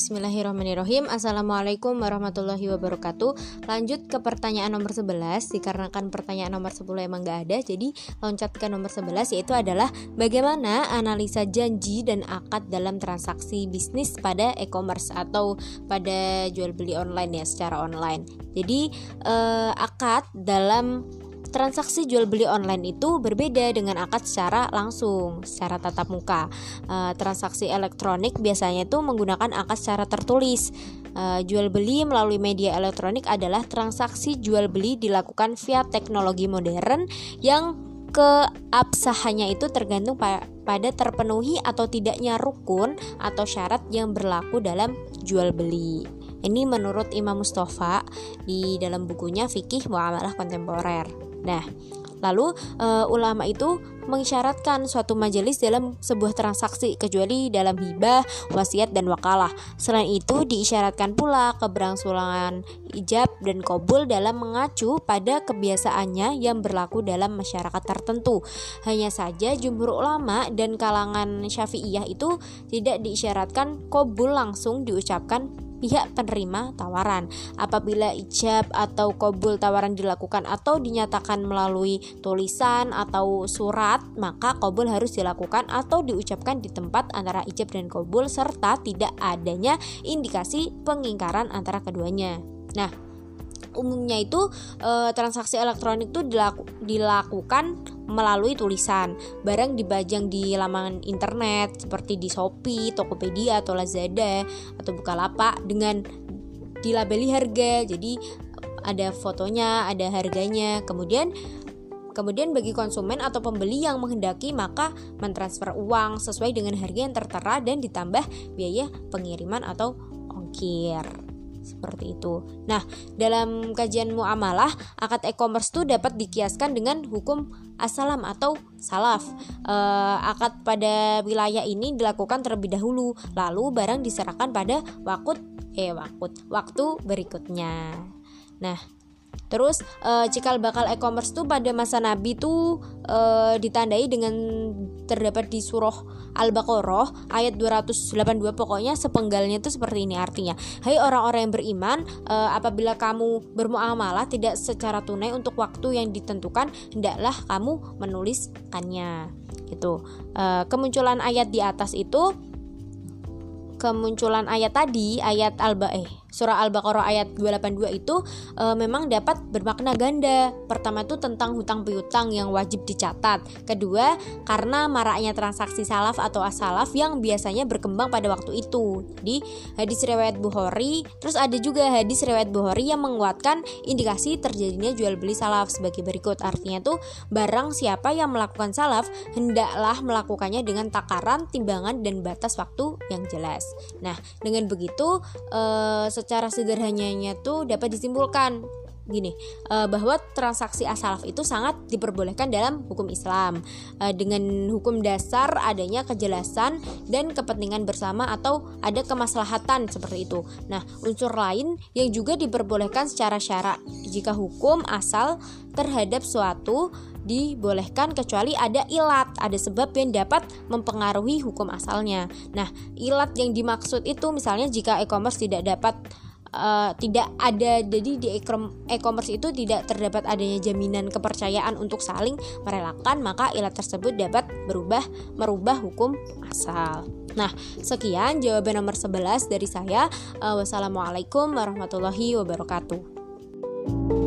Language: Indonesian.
Bismillahirrahmanirrahim. Assalamualaikum warahmatullahi wabarakatuh. Lanjut ke pertanyaan nomor 11 Dikarenakan pertanyaan nomor 10 emang gak ada Jadi loncat ke nomor 11 Yaitu adalah Bagaimana analisa janji dan akad dalam transaksi bisnis pada e-commerce Atau pada jual beli online ya Secara online. Jadi eh, akad dalam transaksi jual beli online itu berbeda dengan akad secara langsung, secara tatap muka. E, transaksi elektronik biasanya itu menggunakan akad secara tertulis. E, jual beli melalui media elektronik adalah transaksi jual beli dilakukan via teknologi modern yang keabsahannya itu tergantung pa pada terpenuhi atau tidaknya rukun atau syarat yang berlaku dalam jual beli. Ini menurut Imam Mustafa di dalam bukunya Fikih Muamalah Kontemporer. Nah, lalu uh, ulama itu mengisyaratkan suatu majelis dalam sebuah transaksi kecuali dalam hibah, wasiat dan wakalah. Selain itu diisyaratkan pula keberlangsungan ijab dan kobul dalam mengacu pada kebiasaannya yang berlaku dalam masyarakat tertentu. Hanya saja jumhur ulama dan kalangan Syafi'iyah itu tidak diisyaratkan kobul langsung diucapkan pihak penerima tawaran. Apabila ijab atau kobul tawaran dilakukan atau dinyatakan melalui tulisan atau surat, maka kobul harus dilakukan atau diucapkan di tempat antara ijab dan kobul serta tidak adanya indikasi pengingkaran antara keduanya. Nah, umumnya itu e, transaksi elektronik itu dilaku, dilakukan melalui tulisan. Barang dibajang di laman internet seperti di Shopee, Tokopedia atau Lazada atau Bukalapak dengan dilabeli harga. Jadi ada fotonya, ada harganya. Kemudian Kemudian bagi konsumen atau pembeli yang menghendaki maka mentransfer uang sesuai dengan harga yang tertera dan ditambah biaya pengiriman atau ongkir seperti itu. Nah, dalam kajian muamalah, akad e-commerce itu dapat dikiaskan dengan hukum asalam atau salaf. E, akad pada wilayah ini dilakukan terlebih dahulu, lalu barang diserahkan pada waktu eh waktu waktu berikutnya. Nah, Terus e, cikal bakal e-commerce tuh pada masa Nabi tuh e, ditandai dengan terdapat di surah Al-Baqarah ayat 282 pokoknya sepenggalnya itu seperti ini artinya. Hai orang-orang yang beriman, e, apabila kamu bermuamalah tidak secara tunai untuk waktu yang ditentukan, hendaklah kamu menuliskannya. Gitu. E, kemunculan ayat di atas itu kemunculan ayat tadi ayat alba eh surah Al-Baqarah ayat 282 itu e, memang dapat bermakna ganda. Pertama itu tentang hutang piutang yang wajib dicatat. Kedua, karena maraknya transaksi salaf atau asalaf yang biasanya berkembang pada waktu itu. Jadi, hadis riwayat Bukhari, terus ada juga hadis riwayat Bukhari yang menguatkan indikasi terjadinya jual beli salaf sebagai berikut. Artinya tuh barang siapa yang melakukan salaf hendaklah melakukannya dengan takaran, timbangan dan batas waktu yang jelas. Nah, dengan begitu uh, secara sederhananya tuh dapat disimpulkan gini uh, bahwa transaksi asalaf itu sangat diperbolehkan dalam hukum Islam uh, dengan hukum dasar adanya kejelasan dan kepentingan bersama atau ada kemaslahatan seperti itu. Nah, unsur lain yang juga diperbolehkan secara syarak jika hukum asal terhadap suatu dibolehkan kecuali ada ilat, ada sebab yang dapat mempengaruhi hukum asalnya. Nah, ilat yang dimaksud itu misalnya jika e-commerce tidak dapat uh, tidak ada jadi di e-commerce itu tidak terdapat adanya jaminan kepercayaan untuk saling merelakan maka ilat tersebut dapat berubah merubah hukum asal. Nah, sekian jawaban nomor 11 dari saya. Uh, wassalamualaikum warahmatullahi wabarakatuh.